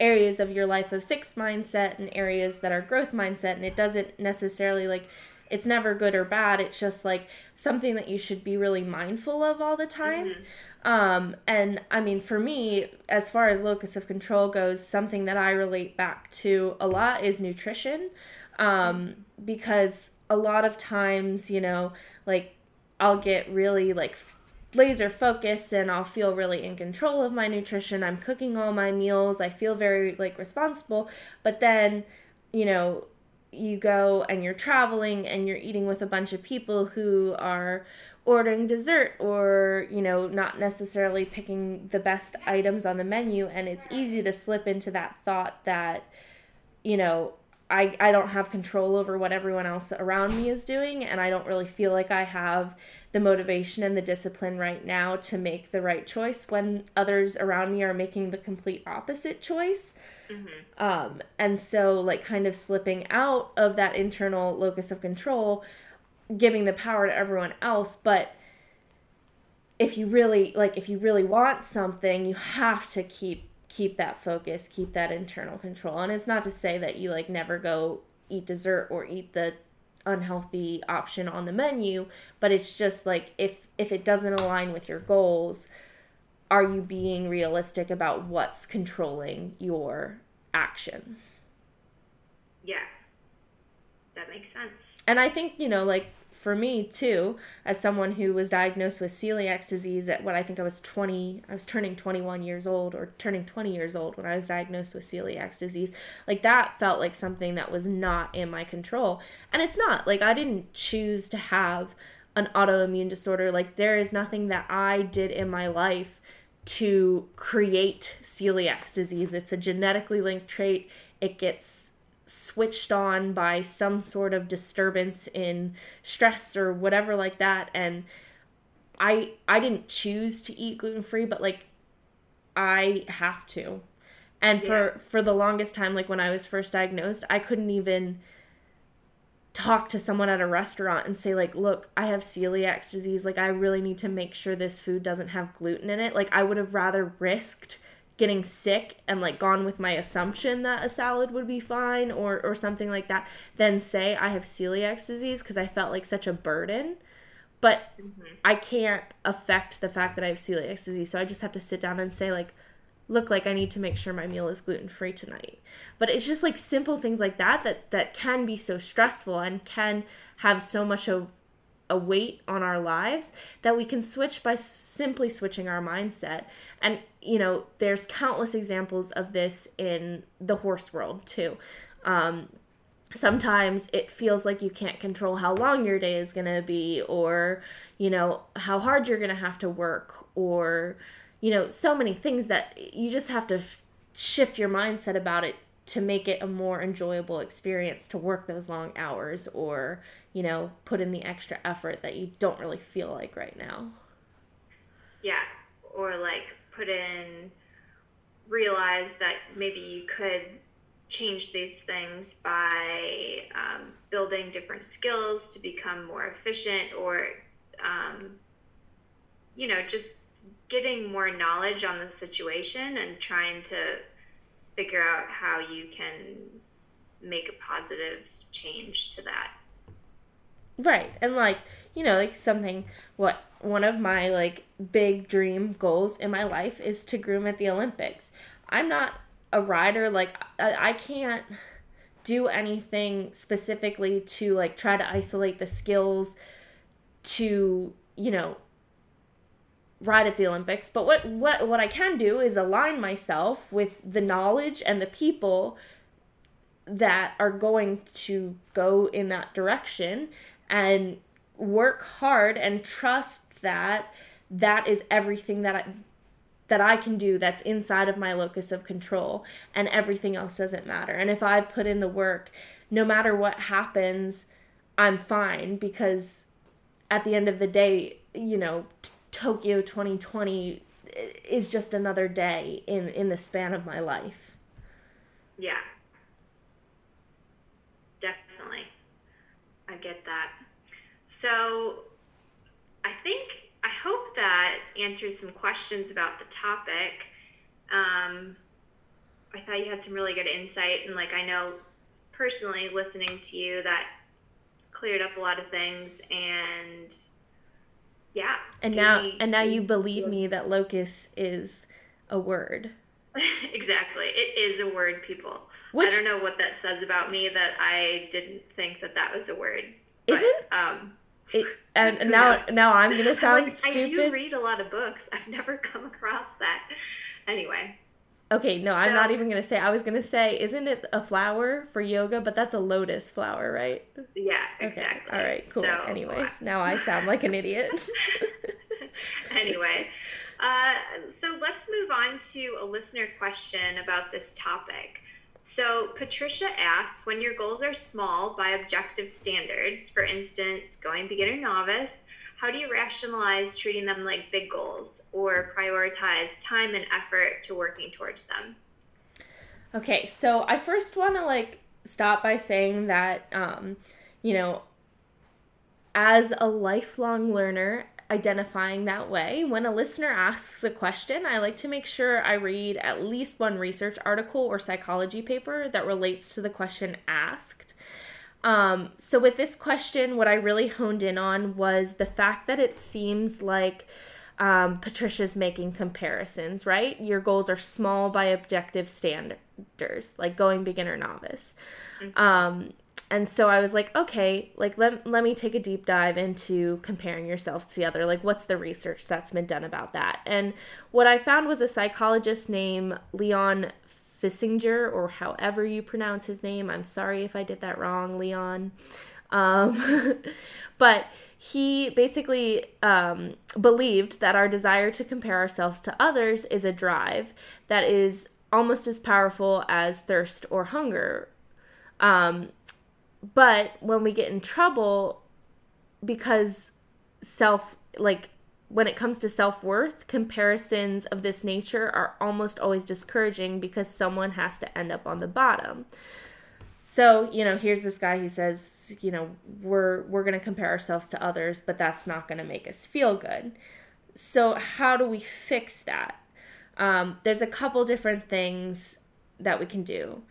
Speaker 2: areas of your life of fixed mindset and areas that are growth mindset, and it doesn't necessarily like it's never good or bad. It's just like something that you should be really mindful of all the time. Mm-hmm. Um, and I mean, for me, as far as locus of control goes, something that I relate back to a lot is nutrition um, because a lot of times, you know, like I'll get really like laser focused and I'll feel really in control of my nutrition. I'm cooking all my meals. I feel very like responsible. But then, you know, you go and you're traveling and you're eating with a bunch of people who are ordering dessert or, you know, not necessarily picking the best items on the menu and it's easy to slip into that thought that you know, I, I don't have control over what everyone else around me is doing and i don't really feel like i have the motivation and the discipline right now to make the right choice when others around me are making the complete opposite choice mm-hmm. um, and so like kind of slipping out of that internal locus of control giving the power to everyone else but if you really like if you really want something you have to keep keep that focus, keep that internal control. And it's not to say that you like never go eat dessert or eat the unhealthy option on the menu, but it's just like if if it doesn't align with your goals, are you being realistic about what's controlling your actions?
Speaker 1: Yeah. That makes sense.
Speaker 2: And I think, you know, like for me too, as someone who was diagnosed with celiac disease at what I think I was 20, I was turning 21 years old or turning 20 years old when I was diagnosed with celiac disease. Like that felt like something that was not in my control. And it's not. Like I didn't choose to have an autoimmune disorder. Like there is nothing that I did in my life to create celiac disease. It's a genetically linked trait. It gets switched on by some sort of disturbance in stress or whatever like that and I I didn't choose to eat gluten free but like I have to. And yeah. for for the longest time like when I was first diagnosed, I couldn't even talk to someone at a restaurant and say like, "Look, I have celiac disease. Like I really need to make sure this food doesn't have gluten in it." Like I would have rather risked getting sick and like gone with my assumption that a salad would be fine or or something like that than say I have celiac disease because I felt like such a burden. But mm-hmm. I can't affect the fact that I have celiac disease, so I just have to sit down and say like look like I need to make sure my meal is gluten free tonight. But it's just like simple things like that that that can be so stressful and can have so much of a weight on our lives that we can switch by simply switching our mindset. And, you know, there's countless examples of this in the horse world too. Um, sometimes it feels like you can't control how long your day is going to be or, you know, how hard you're going to have to work or, you know, so many things that you just have to shift your mindset about it to make it a more enjoyable experience to work those long hours or you know put in the extra effort that you don't really feel like right now
Speaker 1: yeah or like put in realize that maybe you could change these things by um, building different skills to become more efficient or um, you know just getting more knowledge on the situation and trying to figure out how you can make a positive change to that.
Speaker 2: Right. And like, you know, like something what one of my like big dream goals in my life is to groom at the Olympics. I'm not a rider like I, I can't do anything specifically to like try to isolate the skills to, you know, ride at the Olympics. But what what what I can do is align myself with the knowledge and the people that are going to go in that direction and work hard and trust that that is everything that I that I can do that's inside of my locus of control and everything else doesn't matter. And if I've put in the work, no matter what happens, I'm fine because at the end of the day, you know, t- Tokyo 2020 is just another day in in the span of my life.
Speaker 1: Yeah. Definitely. I get that. So, I think I hope that answers some questions about the topic. Um, I thought you had some really good insight, and like I know personally, listening to you, that cleared up a lot of things, and yeah.
Speaker 2: And now, me, and now you believe me that locus is a word.
Speaker 1: exactly, it is a word, people. Which, I don't know what that says about me that I didn't think that that was a word.
Speaker 2: Isn't um, it, and now now I'm gonna sound like, stupid. I
Speaker 1: do read a lot of books. I've never come across that. Anyway.
Speaker 2: Okay, no, so, I'm not even gonna say. I was gonna say, isn't it a flower for yoga? But that's a lotus flower, right?
Speaker 1: Yeah, exactly.
Speaker 2: Okay. All right, cool. So, Anyways, now I sound like an idiot.
Speaker 1: anyway, uh, so let's move on to a listener question about this topic. So, Patricia asks when your goals are small by objective standards, for instance, going beginner novice, how do you rationalize treating them like big goals or prioritize time and effort to working towards them?
Speaker 2: Okay, so I first want to like stop by saying that, um, you know, as a lifelong learner, identifying that way. When a listener asks a question, I like to make sure I read at least one research article or psychology paper that relates to the question asked. Um, so, with this question, what I really honed in on was the fact that it seems like um, Patricia's making comparisons, right? Your goals are small by objective standards, like going beginner novice. Mm-hmm. Um, and so I was like, okay, like let, let me take a deep dive into comparing yourself to the other. Like, what's the research that's been done about that? And what I found was a psychologist named Leon Festinger or however you pronounce his name. I'm sorry if I did that wrong, Leon. Um, but he basically um, believed that our desire to compare ourselves to others is a drive that is almost as powerful as thirst or hunger. Um, but when we get in trouble because self like when it comes to self-worth comparisons of this nature are almost always discouraging because someone has to end up on the bottom. So you know here's this guy who says you know we're we're going to compare ourselves to others but that's not going to make us feel good. So how do we fix that? Um, there's a couple different things that we can do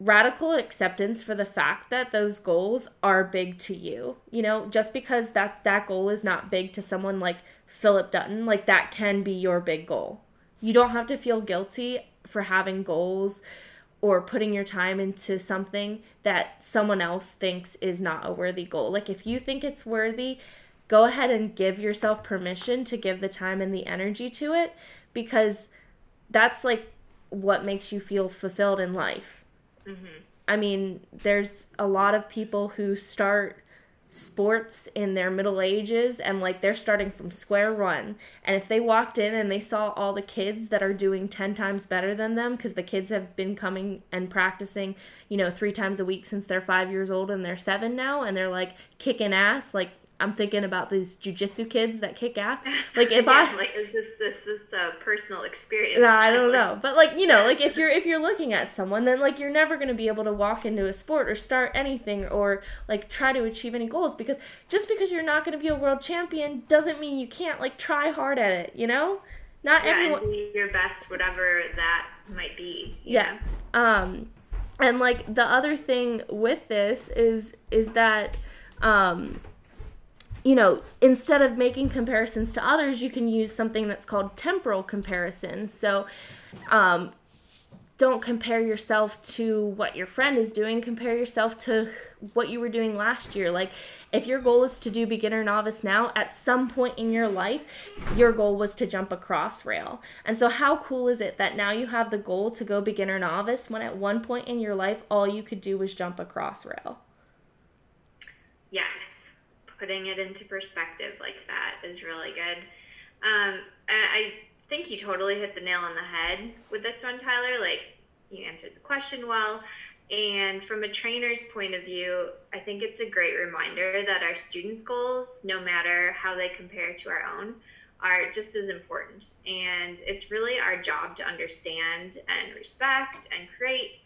Speaker 2: radical acceptance for the fact that those goals are big to you. You know, just because that that goal is not big to someone like Philip Dutton, like that can be your big goal. You don't have to feel guilty for having goals or putting your time into something that someone else thinks is not a worthy goal. Like if you think it's worthy, go ahead and give yourself permission to give the time and the energy to it because that's like what makes you feel fulfilled in life Mm-hmm. I mean, there's a lot of people who start sports in their middle ages and like they're starting from square one and if they walked in and they saw all the kids that are doing 10 times better than them because the kids have been coming and practicing you know three times a week since they're five years old and they're seven now and they're like kicking ass like I'm thinking about these jujitsu kids that kick ass. Like if
Speaker 1: yeah,
Speaker 2: I
Speaker 1: like is this this this uh, personal experience?
Speaker 2: No, I don't know. But like you know, like if you're if you're looking at someone, then like you're never gonna be able to walk into a sport or start anything or like try to achieve any goals because just because you're not gonna be a world champion doesn't mean you can't like try hard at it. You know,
Speaker 1: not yeah, everyone. Be your best, whatever that might be.
Speaker 2: Yeah. Know? Um, and like the other thing with this is is that um you know, instead of making comparisons to others, you can use something that's called temporal comparison. So, um, don't compare yourself to what your friend is doing compare yourself to what you were doing last year like if your goal is to do beginner novice now at some point in your life your goal was to jump a cross rail. and so how cool is it that now you have the goal to go beginner novice when at one point in your life all you could do was jump a cross rail?
Speaker 1: yes putting it into perspective like that is really good um, I think you totally hit the nail on the head with this one, Tyler. Like, you answered the question well. And from a trainer's point of view, I think it's a great reminder that our students' goals, no matter how they compare to our own, are just as important. And it's really our job to understand and respect and create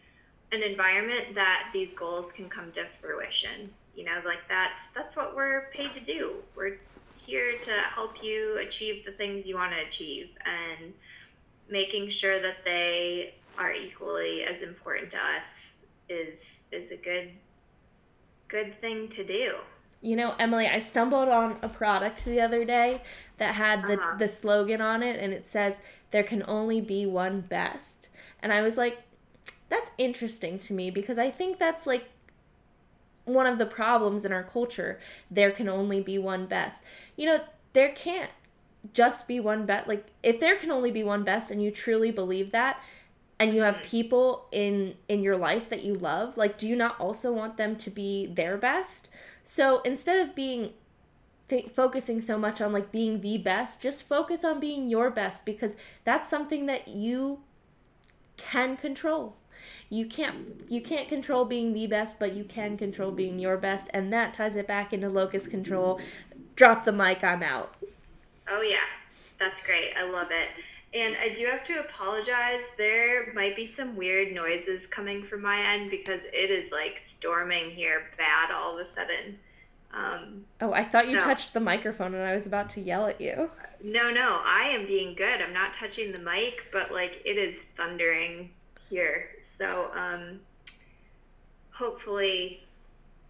Speaker 1: an environment that these goals can come to fruition. You know, like that's that's what we're paid to do. We're here to help you achieve the things you want to achieve and making sure that they are equally as important to us is is a good good thing to do.
Speaker 2: You know, Emily, I stumbled on a product the other day that had the uh-huh. the slogan on it and it says there can only be one best. And I was like that's interesting to me because I think that's like one of the problems in our culture. There can only be one best. You know, there can't just be one best. Like, if there can only be one best and you truly believe that, and you have people in in your life that you love like do you not also want them to be their best so instead of being th- focusing so much on like being the best just focus on being your best because that's something that you can control you can't you can't control being the best but you can control being your best and that ties it back into locus control. Drop the mic i'm out.
Speaker 1: Oh yeah. That's great. I love it. And i do have to apologize. There might be some weird noises coming from my end because it is like storming here bad all of a sudden. Um,
Speaker 2: oh i thought you so, touched the microphone and i was about to yell at you.
Speaker 1: No no. I am being good. I'm not touching the mic but like it is thundering here so um, hopefully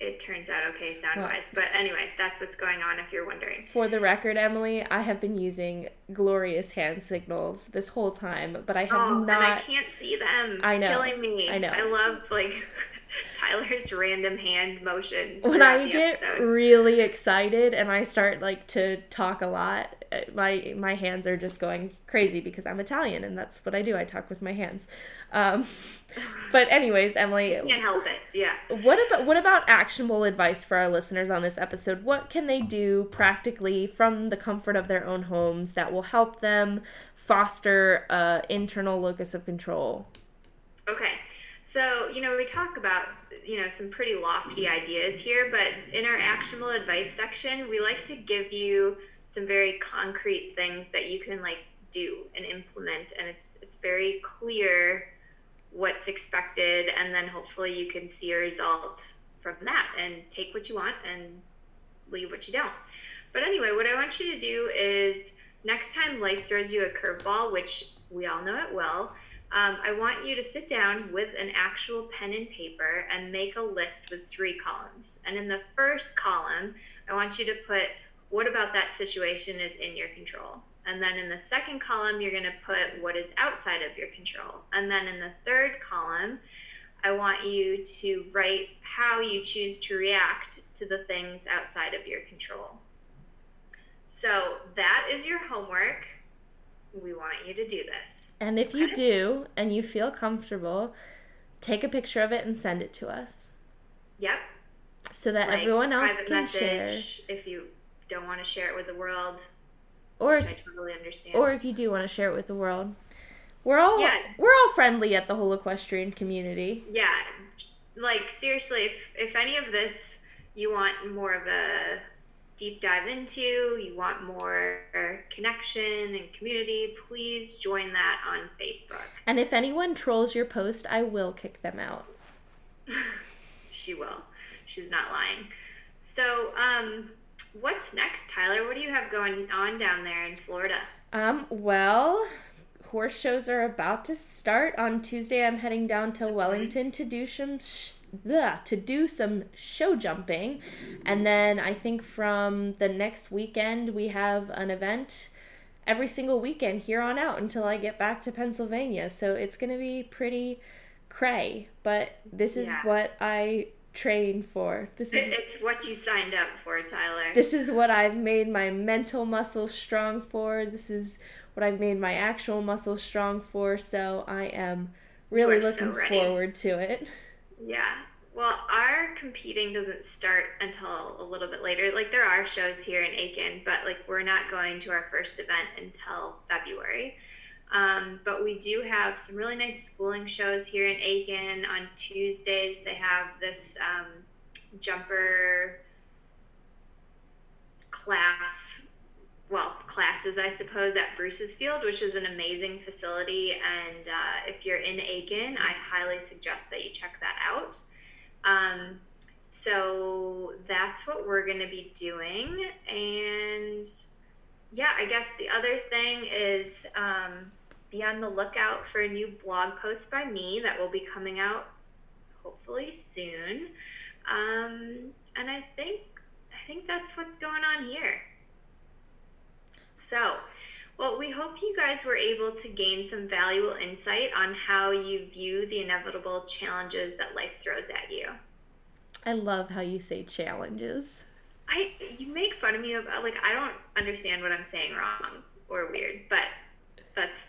Speaker 1: it turns out okay sound wise. Well, but anyway, that's what's going on if you're wondering.
Speaker 2: For the record, Emily, I have been using glorious hand signals this whole time, but I have oh, not.
Speaker 1: And I can't see them.
Speaker 2: I know.
Speaker 1: It's killing me.
Speaker 2: I know.
Speaker 1: I love like Tyler's random hand motions.
Speaker 2: When I get episode. really excited and I start like to talk a lot, my my hands are just going crazy because I'm Italian and that's what I do. I talk with my hands. Um, but anyways, Emily,
Speaker 1: can't help it. Yeah.
Speaker 2: What about what about actionable advice for our listeners on this episode? What can they do practically from the comfort of their own homes that will help them foster a internal locus of control?
Speaker 1: Okay. So, you know, we talk about, you know, some pretty lofty ideas here, but in our actionable advice section, we like to give you some very concrete things that you can like do and implement and it's it's very clear what's expected and then hopefully you can see a result from that and take what you want and leave what you don't. But anyway, what I want you to do is next time life throws you a curveball, which we all know it will, um, I want you to sit down with an actual pen and paper and make a list with three columns. And in the first column, I want you to put what about that situation is in your control. And then in the second column, you're going to put what is outside of your control. And then in the third column, I want you to write how you choose to react to the things outside of your control. So that is your homework. We want you to do this.
Speaker 2: And if you do and you feel comfortable, take a picture of it and send it to us.
Speaker 1: Yep.
Speaker 2: So that like everyone else can share.
Speaker 1: If you don't want to share it with the world,
Speaker 2: or if,
Speaker 1: I totally understand.
Speaker 2: Or if you do want to share it with the world, we're all yeah. we're all friendly at the whole equestrian community.
Speaker 1: Yeah, like seriously, if if any of this you want more of a deep dive into, you want more connection and community, please join that on Facebook.
Speaker 2: And if anyone trolls your post, I will kick them out.
Speaker 1: she will. She's not lying. So, um, what's next, Tyler? What do you have going on down there in Florida?
Speaker 2: Um, well, horse shows are about to start on Tuesday. I'm heading down to Wellington to do some bleh, to do some show jumping. And then I think from the next weekend, we have an event every single weekend here on out until I get back to Pennsylvania. So it's going to be pretty cray, but this is
Speaker 1: Yeah.
Speaker 2: what I train for. This is
Speaker 1: It's what you signed up for, Tyler.
Speaker 2: this is what I've made my mental muscle strong for. This is what I've made my actual muscle strong for. So I am really
Speaker 1: are
Speaker 2: looking
Speaker 1: ready.
Speaker 2: forward to it.
Speaker 1: Yeah. Well, our competing doesn't start until a little bit later. Like there are shows here in Aiken, but like we're not going to our first event until February. Um, but we do have some really nice schooling shows here in Aiken. On Tuesdays, they have this um, jumper class, well, classes, I suppose, at Bruce's Field, which is an amazing facility. And uh, if you're in Aiken, I highly suggest that you check that out. Um, so that's what we're going to be doing. And yeah, I guess the other thing is um, be on the lookout for a new blog post by me that will be coming out hopefully soon. Um, and I think I think that's what's going on here. So, well, we hope you guys were able to gain some valuable insight on how you view the inevitable challenges that life throws at you.
Speaker 2: I love how you say challenges.
Speaker 1: I you make fun of me about like I don't understand what I'm saying wrong or weird, but that's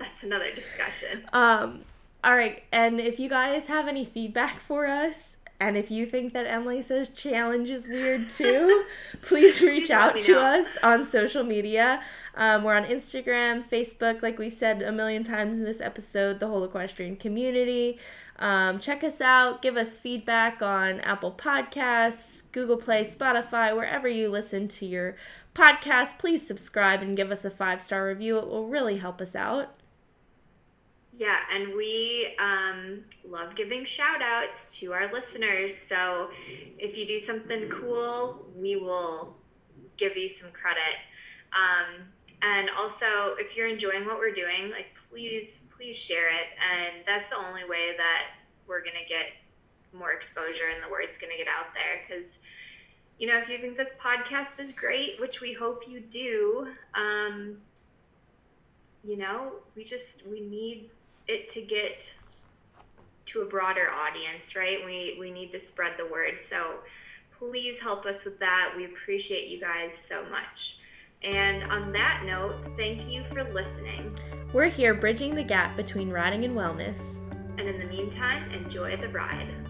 Speaker 1: that's another discussion.
Speaker 2: Um, all right, and if you guys have any feedback for us, and if you think that Emily says challenge is weird too, please reach out to
Speaker 1: know.
Speaker 2: us on social media. Um, we're on Instagram, Facebook, like we said a million times in this episode, the whole equestrian community. Um, check us out. Give us feedback on Apple Podcasts, Google Play, Spotify, wherever you listen to your podcast. Please subscribe and give us a five star review. It will really help us out.
Speaker 1: Yeah, and we um, love giving shout outs to our listeners. So if you do something cool, we will give you some credit. Um, and also, if you're enjoying what we're doing, like please, please share it. And that's the only way that we're going to get more exposure and the word's going to get out there. Because, you know, if you think this podcast is great, which we hope you do, um, you know, we just, we need it to get to a broader audience, right? We we need to spread the word. So please help us with that. We appreciate you guys so much. And on that note, thank you for listening.
Speaker 2: We're here bridging the gap between riding and wellness.
Speaker 1: And in the meantime, enjoy the ride.